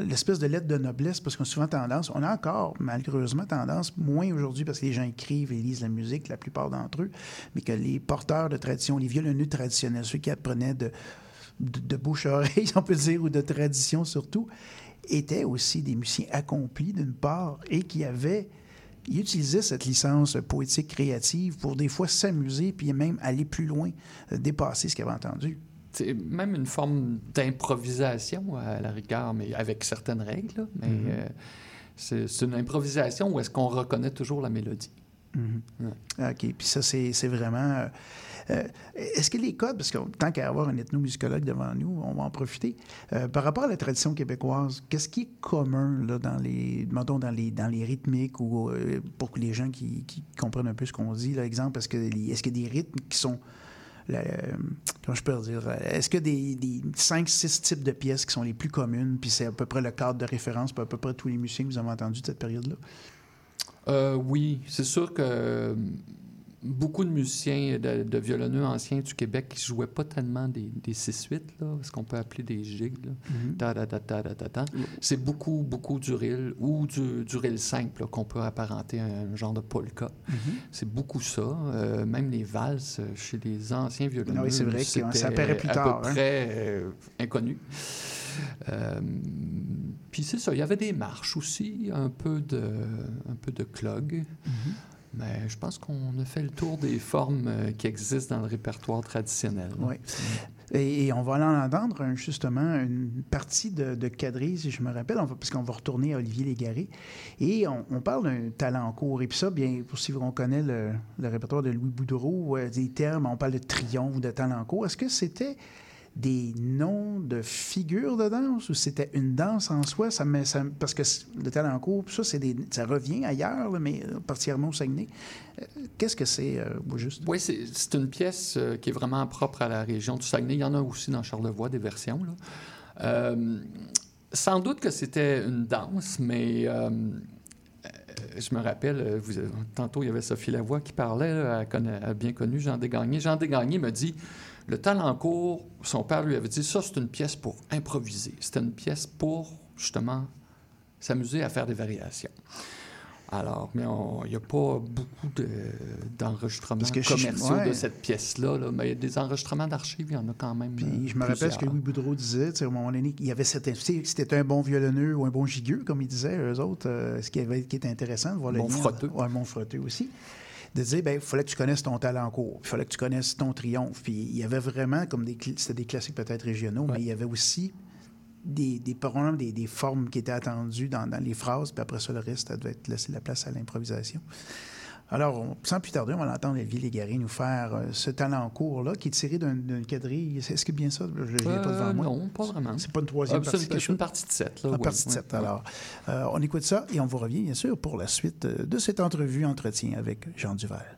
l'espèce de lettre de noblesse, parce qu'on a souvent tendance, on a encore malheureusement tendance, moins aujourd'hui parce que les gens écrivent et lisent la musique, la plupart d'entre eux, mais que les porteurs de tradition, les violonneux traditionnels, ceux qui apprenaient de, de, de bouche à oreille, si on peut dire, ou de tradition surtout, étaient aussi des musiciens accomplis d'une part et qui avaient cette licence poétique créative pour des fois s'amuser puis même aller plus loin, euh, dépasser ce qu'ils avaient entendu. C'est même une forme d'improvisation à la rigueur, mais avec certaines règles. là. Mais Mhm. euh, c'est une improvisation où est-ce qu'on reconnaît toujours la mélodie. Mhm. Ouais. OK. Puis ça, c'est c'est vraiment. euh, euh, Est-ce que les codes, parce que tant qu'à avoir un ethnomusicologue devant nous, on va en profiter. Euh, par rapport à la tradition québécoise, qu'est-ce qui est commun là, dans les, mettons, dans les, dans les rythmiques ou euh, pour que les gens qui, comprennent un peu ce qu'on dit, là, exemple, est-ce qu'il y a des rythmes qui sont comment je peux dire, est-ce que des, des 5-6 types de pièces qui sont les plus communes, puis c'est à peu près le cadre de référence pour à peu près tous les musiciens que vous avez entendus de cette période-là? Oui, c'est sûr que beaucoup de musiciens, de, de violonneux anciens du Québec qui jouaient pas tellement des, des 6-8, là, ce qu'on peut appeler des gigs. ta- ta. C'est beaucoup, beaucoup du rill ou du, du rill simple qu'on peut apparenter à un genre de polka. Mhm. C'est beaucoup ça. Euh, même les valses euh, chez les anciens violonneux, Ah oui, c'est vrai c'était plus à tard, peu hein. près euh, inconnu. Euh, Puis c'est ça, il y avait des marches aussi, un peu de, un peu de clog. Mhm. Mais je pense qu'on a fait le tour des formes euh, qui existent dans le répertoire traditionnel. Oui. Et, on va en entendre justement une partie de, de si je me rappelle, on va, parce qu'on va retourner à Olivier Légaré. Et on, parle d'un talent en cours. Et puis ça, bien, pour si on connaît le, le répertoire de Louis Boudreau, euh, des termes, on parle de triomphe, de talent en cours. Est-ce que c'était des noms de figures de danse ou c'était une danse en soi? Ça parce que le talent en cours, ça, c'est ça revient ailleurs, mais euh, particulièrement au Saguenay. Euh, Qu'est-ce que c'est, euh, au juste? Oui, c'est une pièce qui est vraiment propre à la région du Saguenay. Il y en a aussi dans Charlevoix, des versions. sans doute que c'était une danse, mais je me rappelle, vous, tantôt, il y avait Sophie Lavoie qui parlait, elle, bien connu Jean Desgagnés. Jean Desgagnés me dit, le talent court, son père lui avait dit, ça, c'est une pièce pour improviser. C'était une pièce pour, justement, s'amuser à faire des variations. Alors, mais il n'y a pas beaucoup de- d'enregistrements je- commerciaux ouais. de cette pièce-là. là. mais des enregistrements d'archives, il y en a quand même. Puis euh, je me rappelle ce que. Louis Boudreau disait, tu sais, au moment donné, il y avait cette, c'était un bon violonneux ou un bon gigueux, comme ils disaient, eux autres, euh, ce qui, avait, qui était intéressant de voir le Bon lien- frotteux. Ouais, un bon frotteux aussi. De dire, ben, il fallait que tu connaisses ton talent en cours, il fallait que tu connaisses ton triomphe. Puis il y avait vraiment comme des, c'était des classiques peut-être régionaux, mais il y avait aussi des, des, des, des formes qui étaient attendues dans, dans les phrases, puis après ça, le reste, ça devait être laisser la place à l'improvisation. Alors, on- sans plus tarder, on va entendre Olivier Légaré nous faire euh, ce talent en cours-là, qui est tiré d'un- d'une quadrille. Est-ce que bien ça? Je ne l'ai pas devant Euh, moi. non, pas vraiment. C'est pas une troisième Ah, c'est partie. une- quelque c'est une partie de sept, là, Une oui, partie de sept, oui. alors. Euh, on écoute ça et on vous revient, bien sûr, pour la suite de cette entrevue, entretien avec Jean Duval.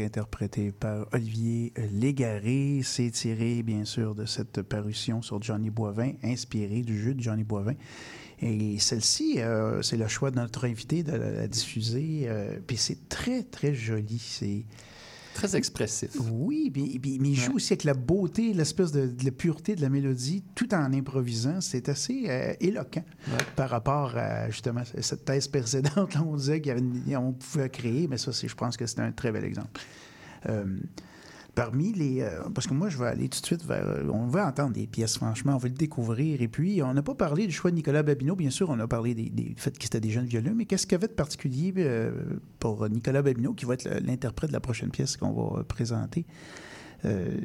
Interprété par Olivier Légaré. C'est tiré, bien sûr, de cette parution sur Johnny Boivin, inspiré du jeu de Johnny Boivin. Et celle-ci, euh, c'est le choix de notre invité de la, la diffuser. euh, puis c'est très, très joli. C'est. Très expressif. Oui, mais il joue aussi avec la beauté, l'espèce de, de la pureté de la mélodie, tout en improvisant. C'est assez euh, éloquent par rapport à justement cette thèse précédente. Là, on disait qu'on pouvait créer, mais ça, je pense que c'est un très bel exemple. Euh, parmi les. euh, parce que moi, je vais aller tout de suite vers. euh, On va entendre des pièces, franchement, on va le découvrir. Et puis, on n'a pas parlé du choix de Nicolas Babineau. Bien sûr, on a parlé des, des- du fait que c'était des jeunes violons, mais qu'est-ce qu'il y avait de particulier euh, pour Nicolas Babineau, qui va être l'interprète de la prochaine pièce qu'on va présenter? Euh,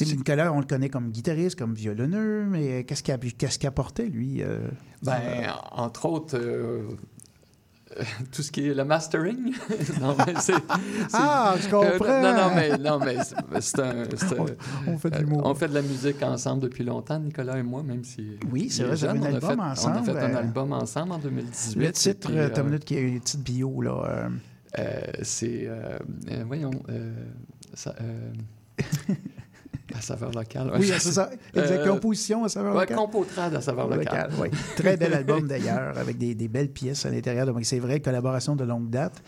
Nicolas, on le connaît comme guitariste, comme violonneux, mais qu'est-ce qu'il a- qu'est-ce qu'il apportait, lui? euh, Ben, entre autres, euh, euh, tout ce qui est le mastering. non, mais c'est, c'est- Ah, je Euh, comprends. non, non, mais, non, mais c'est, c'est un. c'est On fait de euh, on fait de la musique ensemble depuis longtemps, Nicolas et moi, même si. Oui, c'est vrai, jeune. un on a album fait, ensemble, On a fait un album ensemble en 2018. Le titre, t'as une minute qu'il y a une petite bio, là. euh, euh, c'est. euh, euh, voyons. euh, ça, euh, à saveur locale. Oui, c'est ça. Exact. Euh, Composition à saveur locale. Compotrade à saveur locale. oui. Très bel album d'ailleurs, avec des, des belles pièces à l'intérieur. Donc c'est vrai, collaboration de longue date.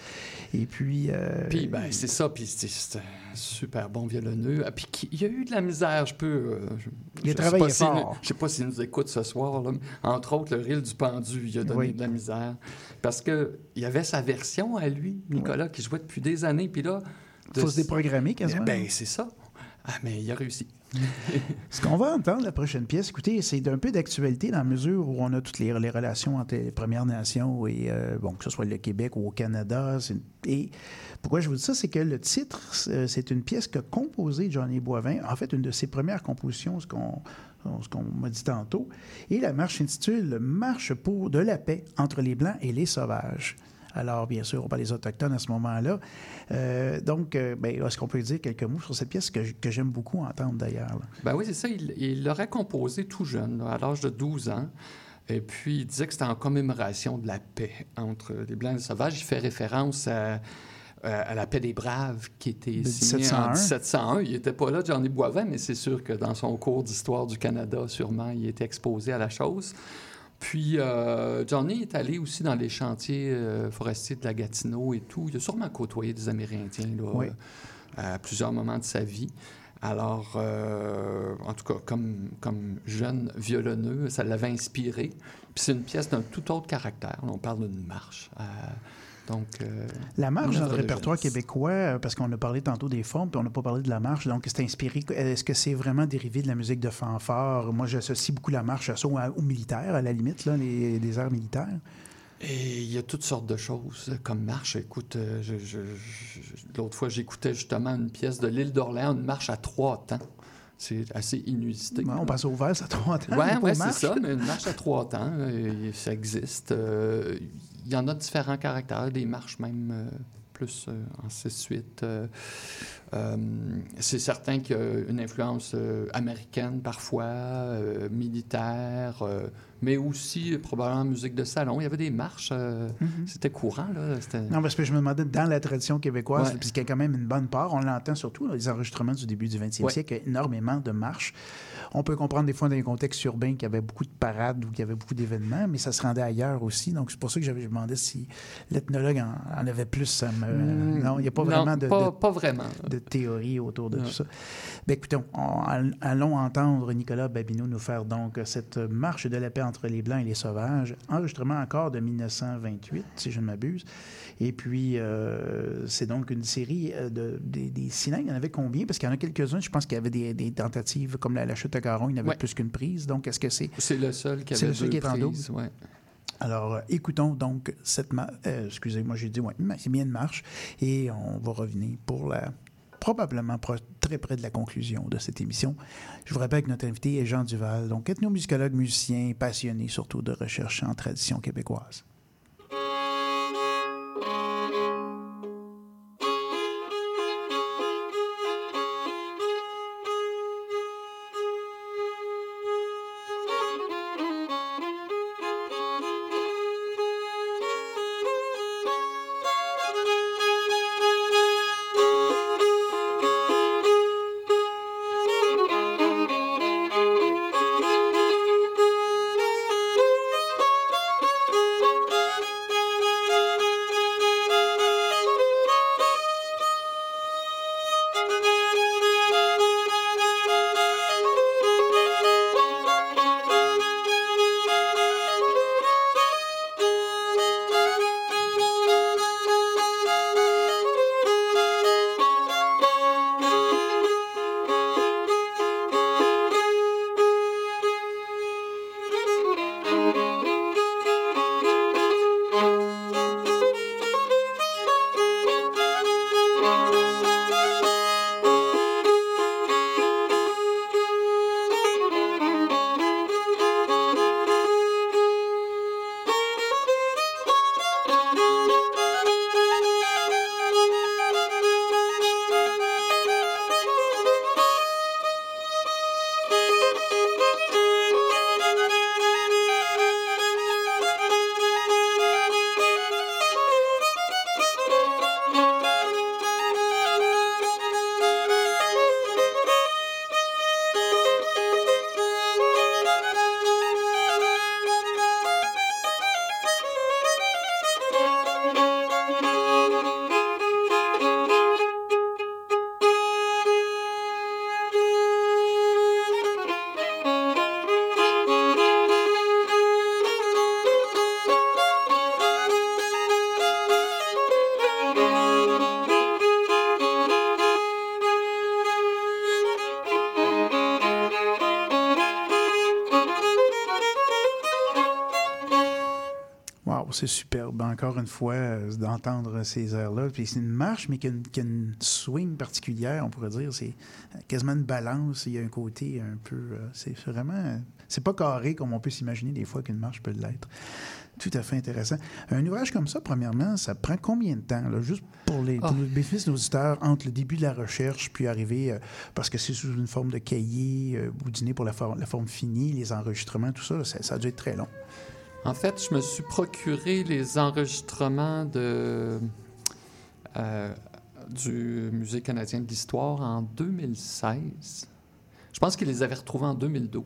Et puis. euh, Puis, ben, c'est ça. Puis, c'est un super bon violonneux. Ah, Puis, qui- il y a eu de la misère, je peux. euh, je- Il a travaillé sais fort. je sais pas s'il nous écoute ce soir. là, entre autres, le reel du pendu, il a donné Oui. de la misère. Parce que il y avait sa version à lui, Nicolas, qui jouait depuis des années. Puis là... de- Faut se déprogrammer quasiment. Ben, c'est ça. Ah, mais il a réussi. Ce qu'on va entendre, la prochaine pièce, écoutez, c'est un peu d'actualité dans la mesure où on a toutes les, les relations entre les Premières Nations et, euh, bon, que ce soit le Québec ou au Canada. Et pourquoi je vous dis ça, c'est que le titre, c'est c'est une pièce que composé Johnny Boivin, en fait, une de ses premières compositions, ce qu'on ce qu'on m'a dit tantôt. Et la marche s'intitule Marche pour de la paix entre les Blancs et les Sauvages. Alors, bien sûr, on parle des Autochtones à ce moment-là. Euh, donc, euh, ben, est-ce qu'on peut dire quelques mots sur cette pièce que, j'aime beaucoup entendre d'ailleurs? Ben oui, c'est ça. Il l'aurait composé tout jeune, là, à l'âge de 12 ans. Et puis, il disait que c'était en commémoration de la paix entre les Blancs et les Sauvages. Il fait référence à, à- à la paix des Braves qui était De signée 1701. en 1701. Il n'était pas là, Johnny Boivin, mais c'est sûr que dans son cours d'histoire du Canada, sûrement, il était exposé à la chose. Puis, euh, Johnny est allé aussi dans les chantiers euh, forestiers de la Gatineau et tout. Il a sûrement côtoyé des Amérindiens là, Oui. euh, à plusieurs moments de sa vie. Alors, euh, en tout cas, comme, comme jeune violonneux, ça l'avait inspiré. Puis c'est une pièce d'un tout autre caractère. On parle d'une marche. Euh, donc, euh, La marche dans le répertoire jeunesse. québécois, euh, parce qu'on a parlé tantôt des formes, puis on n'a pas parlé de la marche, donc c'est inspiré. Est-ce que c'est vraiment dérivé de la musique de fanfare? Moi, j'associe beaucoup la marche à ça, au, au militaire, à la limite, là, les, des airs militaires. Et il y a toutes sortes de choses euh, comme marche. Écoute, je- je- je- l'autre fois, j'écoutais justement une pièce de l'île d'Orléans, une marche à trois temps. C'est assez inusité. Ouais, on passe au vert, ça trois temps. Oui, ouais, aux c'est ça, mais une marche à trois temps, ça existe. Euh, y en a différents caractères, des marches même euh, plus euh, en 6-8. euh, c'est certain qu'il y a une influence américaine parfois, militaire, mais aussi euh, probablement musique de salon. Il y avait des marches, euh, Mhm. c'était courant. Là, Non, parce que je me demandais, dans la tradition québécoise, Ouais. puisqu'il y a quand même une bonne part, on l'entend surtout dans les enregistrements du début du 20e Ouais. siècle, il y a énormément de marches. On peut comprendre des fois dans les contextes urbains qu'il y avait beaucoup de parades ou qu'il y avait beaucoup d'événements, mais ça se rendait ailleurs aussi. Donc, c'est pour ça que j'avais je me demandais si l'ethnologue en, en avait plus. Ça me- Mm, non, il n'y a pas non, vraiment de, pas- de- pas vraiment. de théorie autour de Non. tout ça. Ben, écoutez, on- all- allons entendre Nicolas Babineau nous faire donc cette marche de la paix entre les Blancs et les Sauvages, enregistrement encore de 1928, si je ne m'abuse. Et puis, euh, c'est donc une série euh, de, des, des cylindres. Il y en avait combien? Parce qu'il y en a quelques-uns, je pense qu'il y avait des, des tentatives, comme la, la chute à Caron, il y en avait Ouais. plus qu'une prise. Donc, est-ce que c'est... C'est le seul qui C'est avait le seul deux qui est en ouais. Alors, euh, écoutons donc cette marche. Excusez-moi, j'ai dit, ouais, c'est bien une marche. Et on va revenir pour la probablement pro- très près de la conclusion de cette émission. Je vous rappelle que notre invité est Jean Duval, donc ethnomusicologue, musicien, passionné surtout de recherche en tradition québécoise. Encore une fois, euh, d'entendre ces airs-là. Puis c'est une marche, mais qui a, une, qui a une swing particulière, on pourrait dire. C'est quasiment une balance. Il y a un côté un peu. euh, c'est vraiment. C'est pas carré comme on peut s'imaginer des fois qu'une marche peut l'être. Tout à fait intéressant. Un ouvrage comme ça, premièrement, ça prend combien de temps? là, juste pour, les, pour Ah. le bénéfice de l'auditeurs, entre le début de la recherche puis arriver, euh, parce que c'est sous une forme de cahier, ou dîner pour la, for- la forme finie, les enregistrements, tout ça, là, ça, ça a dû être très long. En fait, je me suis procuré les enregistrements de, euh, du Musée canadien de l'histoire en 2016. Je pense qu'il les avait retrouvés en 2012.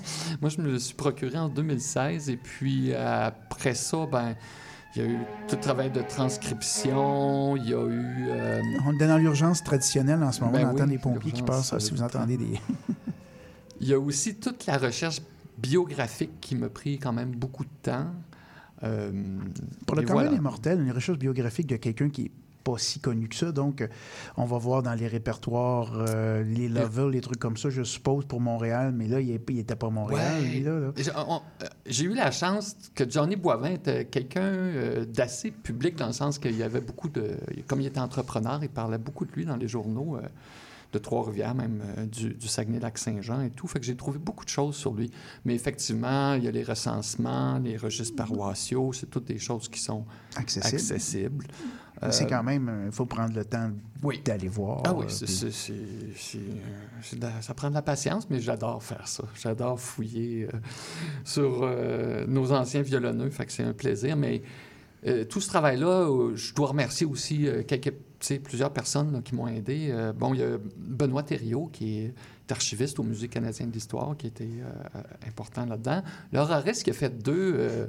Moi, je me les suis procuré en 2016 et puis après ça, ben, il y a eu tout le travail de transcription, il y a eu... euh, On est dans l'urgence traditionnelle en ce moment. Ben on entend oui, des pompiers qui passent. Si vous euh, entendez des. Il y a aussi toute la recherche biographique qui m'a pris quand même beaucoup de temps. Euh, Pour le Carnet voilà. des mortels, une recherche biographique de quelqu'un qui est pas si connu que ça. Donc, euh, on va voir dans les répertoires, euh, les levels, les trucs comme ça, je suppose, pour Montréal. Mais là, il n'était pas Montréal, Ouais. lui, là. là. J'ai eu la chance que Johnny Boivin était quelqu'un d'assez public dans le sens qu'il y avait beaucoup de... Comme il était entrepreneur, il parlait beaucoup de lui dans les journaux euh, de Trois-Rivières, même euh, du, du Saguenay-Lac-Saint-Jean et tout. Fait que j'ai trouvé beaucoup de choses sur lui. Mais effectivement, il y a les recensements, les registres paroissiaux, c'est toutes des choses qui sont Accessible. accessibles. C'est Euh, quand même, il faut prendre le temps d'aller voir. Ah oui, euh, euh, ça prend de la patience, mais j'adore faire ça. J'adore fouiller euh, sur euh, nos anciens violonneux, fait que c'est un plaisir. Mais euh, tout ce travail-là, euh, je dois remercier aussi euh, quelques, plusieurs personnes qui m'ont aidé. Euh, bon, il y a Benoît Thériault, qui est archiviste au Musée canadien de l'histoire, qui était euh, important là-dedans. Laura Ress, qui a fait deux euh,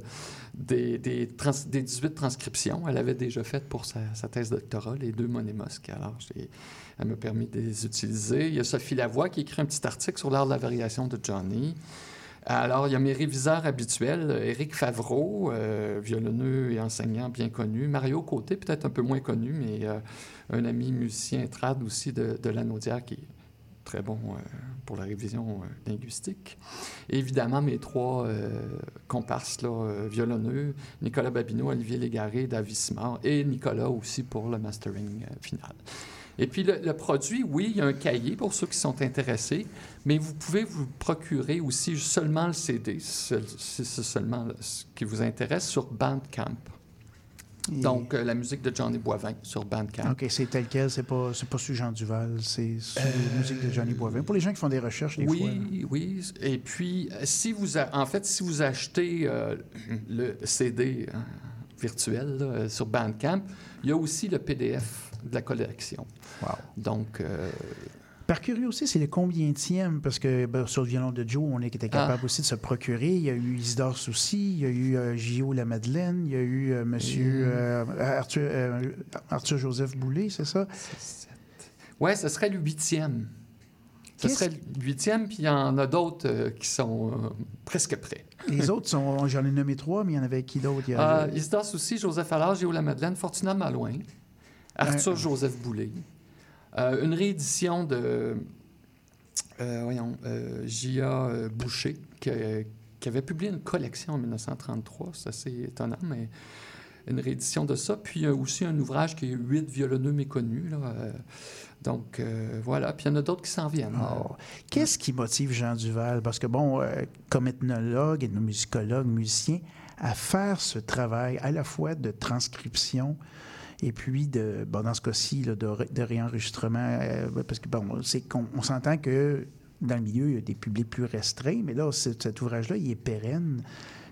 des, des, trans- des 18 transcriptions. Elle avait déjà fait pour sa, sa thèse doctorat les deux monémosques. Alors, elle m'a permis de les utiliser. Il y a Sophie Lavoie qui écrit un petit article sur l'art de la variation de Johnny. Alors, il y a mes réviseurs habituels, euh, Éric Favreau, euh, violonneux et enseignant bien connu, Mario Côté, peut-être un peu moins connu, mais euh, un ami musicien trad aussi de, de Lanaudière qui est très bon euh, pour la révision linguistique. Et évidemment, mes trois comparses là, violonneux, Nicolas Babineau, Olivier Légaré, David Simard, et Nicolas aussi pour le mastering final. Et puis le, le produit, oui, il y a un cahier pour ceux qui sont intéressés, mais vous pouvez vous procurer aussi seulement le CD, si c'est seulement le- ce qui vous intéresse, sur Bandcamp. Et- Donc, euh, la musique de Johnny Boivin sur Bandcamp. OK, c'est tel quel, c'est pas, pas sur Jean Duval, c'est sur la musique de Johnny Boivin. Pour les gens qui font des recherches, des oui, fois. là. oui. Et puis, euh, si vous, a- en fait, si vous achetez euh, le CD euh, virtuel là, euh, sur Bandcamp, il y a aussi le PDF de la collection. Donc, euh, Par curiosité, c'est le combienième? Parce que ben, sur le violon de Joe, on était capable Ah. aussi de se procurer. Il y a eu Isidore Soucy, il y a eu euh, J.O. La Madeleine, il y a eu euh, Monsieur euh, Arthur, euh, Arthur Joseph Boulay, c'est ça? ouais, ce serait le huitième. Ce serait le huitième, puis il y en a d'autres euh, qui sont euh, presque prêts. Les autres sont, j'en ai nommé trois, mais il y en avait qui d'autre? Il y avait- Euh, Isidore Soucy, Joseph Allard, Géo La Madeleine, Fortuna Malouin, Arthur Euh, Joseph Boulay. Euh, une réédition de euh, voyons, euh, J.A. euh, Boucher, qui, qui avait publié une collection en 1933. C'est assez étonnant, mais une réédition de ça. Puis il y a aussi un ouvrage qui est Huit violonneux méconnus. Là, euh, donc euh, voilà. Puis il y en a d'autres qui s'en viennent. Oh. Qu'est-ce qui motive Jean Duval? Parce que, bon, euh, comme ethnologue et musicologue, musicien, à faire ce travail à la fois de transcription et puis, de, bon, dans ce cas-ci, de, ré- de réenregistrement, euh, parce que, bon, qu'on on s'entend que dans le milieu, il y a des publics plus restreints, mais là, cet, ouvrage-là, il est pérenne,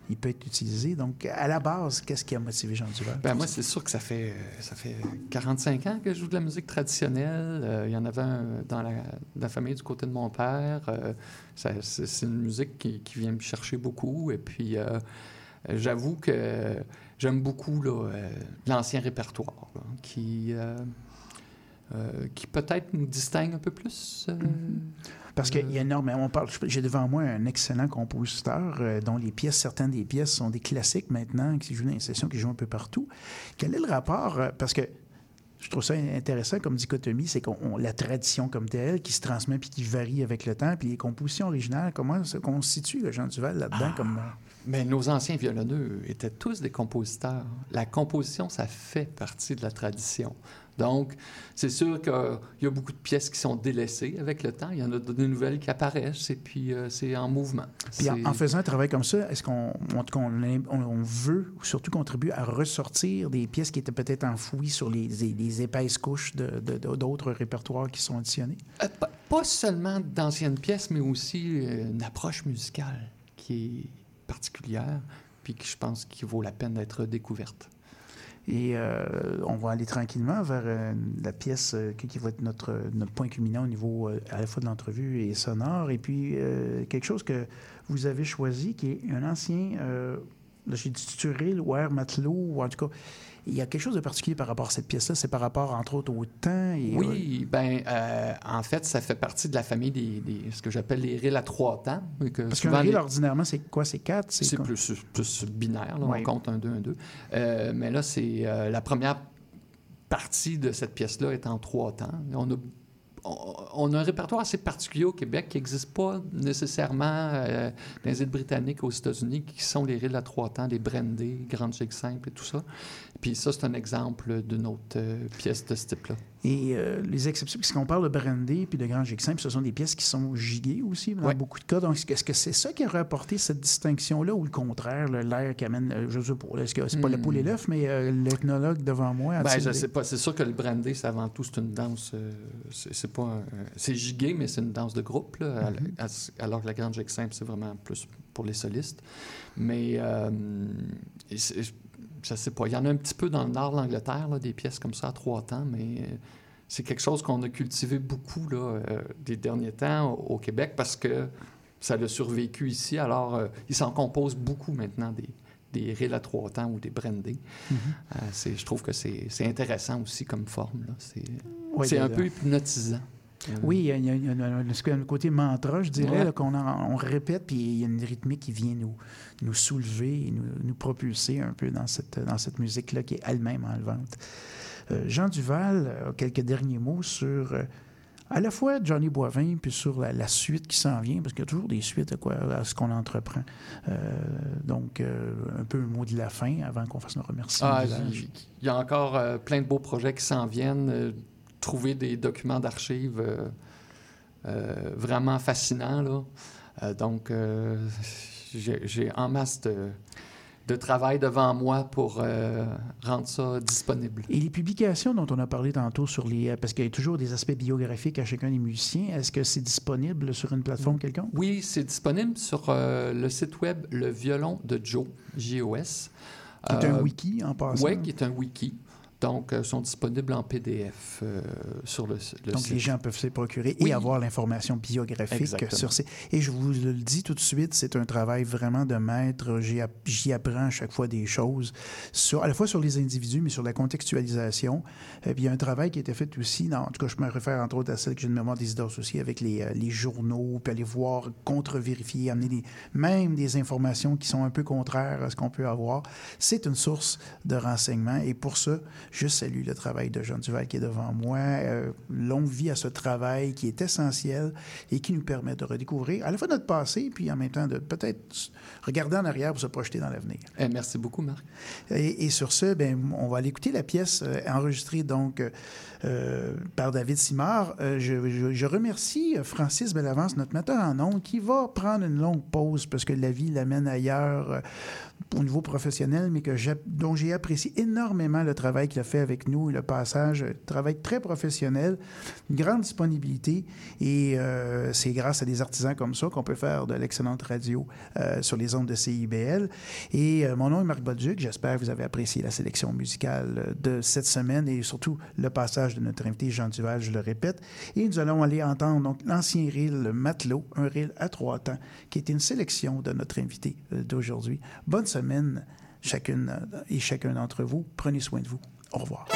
il peut être utilisé. Donc, à la base, qu'est-ce qui a motivé Jean Duval? Ben, moi, c'est sûr que ça fait, euh, ça fait 45 ans que je joue de la musique traditionnelle. Euh, il y en avait dans la, famille du côté de mon père. Euh, c'est une musique qui, vient me chercher beaucoup. Et puis, j'avoue que j'aime beaucoup euh, l'ancien répertoire là, qui, euh, euh, qui peut-être nous distingue un peu plus. euh, Parce qu'il y a énormément. On parle, j'ai devant moi un excellent compositeur euh, dont les pièces, certaines des pièces sont des classiques maintenant, qui jouent dans les sessions, qui jouent un peu partout. Quel est le rapport? euh, Parce que je trouve ça intéressant comme dichotomie, c'est qu'on on- la tradition comme telle qui se transmet puis qui varie avec le temps, puis les compositions originales, comment se constitue le Jean Duval là-dedans comme. euh, Mais nos anciens violonneux étaient tous des compositeurs. La composition, ça fait partie de la tradition. Donc, c'est sûr qu'il y a beaucoup de pièces qui sont délaissées avec le temps. Il y en a de nouvelles qui apparaissent et puis euh, c'est en mouvement. Puis en, en, faisant un travail comme ça, est-ce qu'on on, on, veut surtout contribuer à ressortir des pièces qui étaient peut-être enfouies sur les, les, épaisses couches d'autres répertoires qui sont additionnés? Euh, pas, pas, seulement d'anciennes pièces, mais aussi euh, une approche musicale qui est particulière puis qui, je pense, qui vaut la peine d'être découverte. Et euh, on va aller tranquillement vers euh, la pièce euh, qui va être notre, notre, point culminant au niveau à la fois de l'entrevue et sonore. Et puis, quelque chose que vous avez choisi, qui est un ancien, là j'ai dit Turil ou Air Matelot, ou en tout cas, il y a quelque chose de particulier par rapport à cette pièce-là? C'est par rapport, entre autres, au temps. Et, oui, ben en fait, ça fait partie de la famille des, des ce que j'appelle les rilles à trois temps. Que Parce qu'un reel, les... ordinairement, c'est quoi? C'est quatre? C'est plus, plus, binaire. Là, oui. On compte un, deux, un, deux. Euh, mais là, c'est euh, la première partie de cette pièce-là est en trois temps. On a on a un répertoire assez particulier au Québec qui n'existe pas nécessairement euh, dans les îles britanniques aux États-Unis, qui sont les rilles à trois temps, les brandés, grandes gigs simples et tout ça. Puis ça, c'est un exemple d'une autre euh, pièce de ce type-là. Et euh, les exceptions, puisqu'on parle de brandé puis de grand gig simple, ce sont des pièces qui sont giguées aussi dans beaucoup de cas. Donc, est-ce que c'est ça qui aurait apporté cette distinction-là ou le contraire, l'air qui amène, je sais pas, est-ce que c'est pas le poule et Hmm. l'œuf, mais euh, l'ethnologue devant moi ben, je sais pas. C'est sûr que le brandé, c'est avant tout, c'est une danse, euh, c'est pas un, c'est gigué, mais c'est une danse de groupe, là, Mhm. à- alors que la grande gig simple, c'est vraiment plus pour les solistes. Mais euh, je sais pas, il y en a un petit peu dans le nord de l'Angleterre, des pièces comme ça à trois temps, mais euh, c'est quelque chose qu'on a cultivé beaucoup là, euh, des derniers temps au, Québec parce que ça a survécu ici. Alors, euh, il s'en compose beaucoup maintenant des, des rilles à trois temps ou des brandés. Euh, c'est- je trouve que c'est intéressant aussi comme forme. C'est Oui, un peu hypnotisant. Euh, Oui, il y a, il y un, un côté mantra, je dirais, Ouais. qu'on on répète, puis il y a une rythmique qui vient nous, nous soulever et nous, nous propulser un peu dans cette, dans cette musique-là qui est elle-même enlevante. Euh, Jean Duval a quelques derniers mots sur euh, à la fois Johnny Boivin, puis sur la, la suite qui s'en vient, parce qu'il y a toujours des suites à, quoi, à ce qu'on entreprend. Euh, donc, euh, un peu un mot de la fin avant qu'on fasse nos remerciements. Ah, il y a encore euh, plein de beaux projets qui s'en viennent. Trouver des documents d'archives euh, euh, vraiment fascinants. Là. Euh, donc, j'ai en masse de, de travail devant moi pour euh, rendre ça disponible. Et les publications dont on a parlé tantôt sur les. Parce qu'il y a toujours des aspects biographiques à chacun des musiciens. Est-ce que c'est disponible sur une plateforme quelconque? Oui, c'est disponible sur euh, le site web Le Violon de Joe, J-O-S. Qui est un wiki, en passant. Oui, qui est un wiki. Donc, euh, sont disponibles en PDF euh, sur le, le Donc, site. les gens peuvent se procurer Oui. et avoir l'information biographique Exactement. sur ces. Et je vous le dis tout de suite, c'est un travail vraiment de maître. J'y app- J'y apprends à chaque fois des choses, sur, à la fois sur les individus, mais sur la contextualisation. Euh, puis il y a un travail qui a été fait aussi, dans, en tout cas, je me réfère entre autres à celle que j'ai de mémoire des idées aussi, avec les, euh, les journaux, puis aller voir, contre-vérifier, amener des, même des informations qui sont un peu contraires à ce qu'on peut avoir. C'est une source de renseignement. Et pour ça, je salue le travail de Jean Duval qui est devant moi. Euh, longue vie à ce travail qui est essentiel et qui nous permet de redécouvrir à la fois notre passé, puis en même temps de peut-être regarder en arrière pour se projeter dans l'avenir. Eh, merci beaucoup, Marc. Et, et sur ce, ben, on va aller écouter la pièce euh, enregistrée donc euh, par David Simard. Euh, je, je- je remercie Francis Bellavance, notre metteur en ondes, qui va prendre une longue pause parce que la vie l'amène ailleurs au niveau professionnel, mais que dont j'ai apprécié énormément le travail qu'il a fait avec nous, le passage, un travail très professionnel, une grande disponibilité, et euh, c'est grâce à des artisans comme ça qu'on peut faire de l'excellente radio euh, sur les ondes de CIBL. Et euh, mon nom est Marc Bolduc, j'espère que vous avez apprécié la sélection musicale euh, de cette semaine et surtout le passage de notre invité Jean Duval, je le répète. Et nous allons aller entendre l'ancien reel Matelot, un reel à trois temps, qui est une sélection de notre invité euh, d'aujourd'hui. Semaine chacune et chacun d'entre vous. Prenez soin de vous. Au revoir.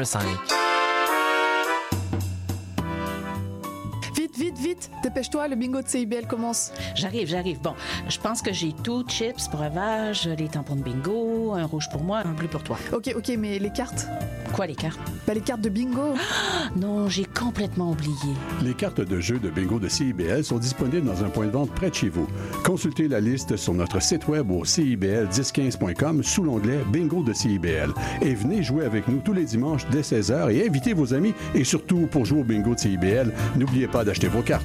1015. Vite, vite, vite, dépêche-toi, le bingo de CIBL commence. J'arrive, j'arrive. Bon, je pense que j'ai tout, chips, breuvage, les tampons de bingo, un rouge pour moi, un bleu pour toi. Ok, ok, mais les cartes? Quoi, les cartes? Bah, les cartes de bingo. non, j'ai complètement oublié. Les cartes de jeu de bingo de CIBL sont disponibles dans un point de vente près de chez vous. Consultez la liste sur notre site web au CIBL1015.com sous l'onglet Bingo de CIBL. Et venez jouer avec nous tous les dimanches dès 16h et invitez vos amis. Et surtout, pour jouer au bingo de CIBL, n'oubliez pas d'acheter vos cartes.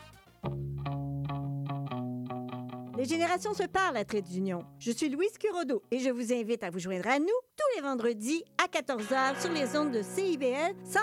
Les générations se parlent à Trait d'Union. Je suis Louise Curodo et je vous invite à vous joindre à nous tous les vendredis à 14h sur les ondes de CIBL 100